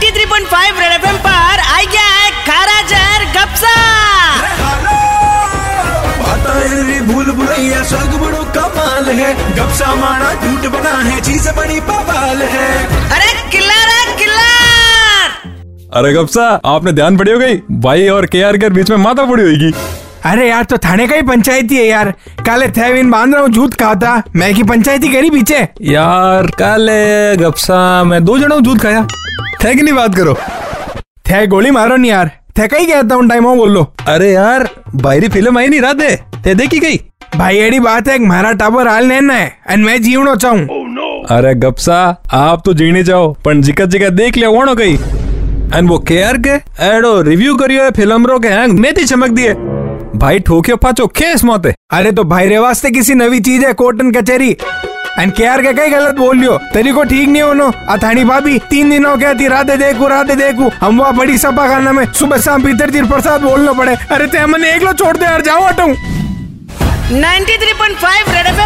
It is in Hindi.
93.5 रेड एफएम पर आ गया है खारा जहर गपसा भूल भुलैया स्वर्ग बड़ो कमाल है। गपसा मारा झूठ बना है चीज़ बड़ी बवाल है। अरे है किल्लर! अरे गप्सा आपने ध्यान पड़ी हो गई? भाई और के आर के बीच में माता पड़ी होगी अरे यार तो थाने का ही पंचायती है यार। काले थैविन बाँध रहा हूँ झूठ कहा था। मैं की पंचायती करी पीछे? यार काले गप्सा मैं दो जनों दूध खाया। थे की नहीं बात करो। थे गोली मारो नहीं यार। थे कही कहता हूँ टाइम बोल। लो अरे यार बाहरी फ़िल्म आई नहीं राधे। ते देखी गई? भाई एडी बात है मारा टाबर हाल नैना है और मैं जीवनो चाहूँ। अरे गप्सा आप तो जीने जाओ पण जिका जिका देख लिया वोनो गई। एंड वो के आर के एडो रिव्यू करियो है फ़िल्म रो के हैंग नेती चमक दिए भाई ठोकियो पाचो केस मोते। अरे तो भाई रे वास्ते किसी नवी चीज़ है कोर्टन कचहरी। एंड के आर के कई गलत बोल लियो। तेरी को ठीक नहीं होनो। अथानी भाभी, तीन दिनों के थी राधे देखू राधे देखू। हम वहाँ बड़ी सपा खाना में सुबह शाम भीतर तीर प्रसाद बोलना पड़े। अरे ते हमने एक लो छोड़ दे यार, जाओ हटू। 93.5 रेड पॉइंट ये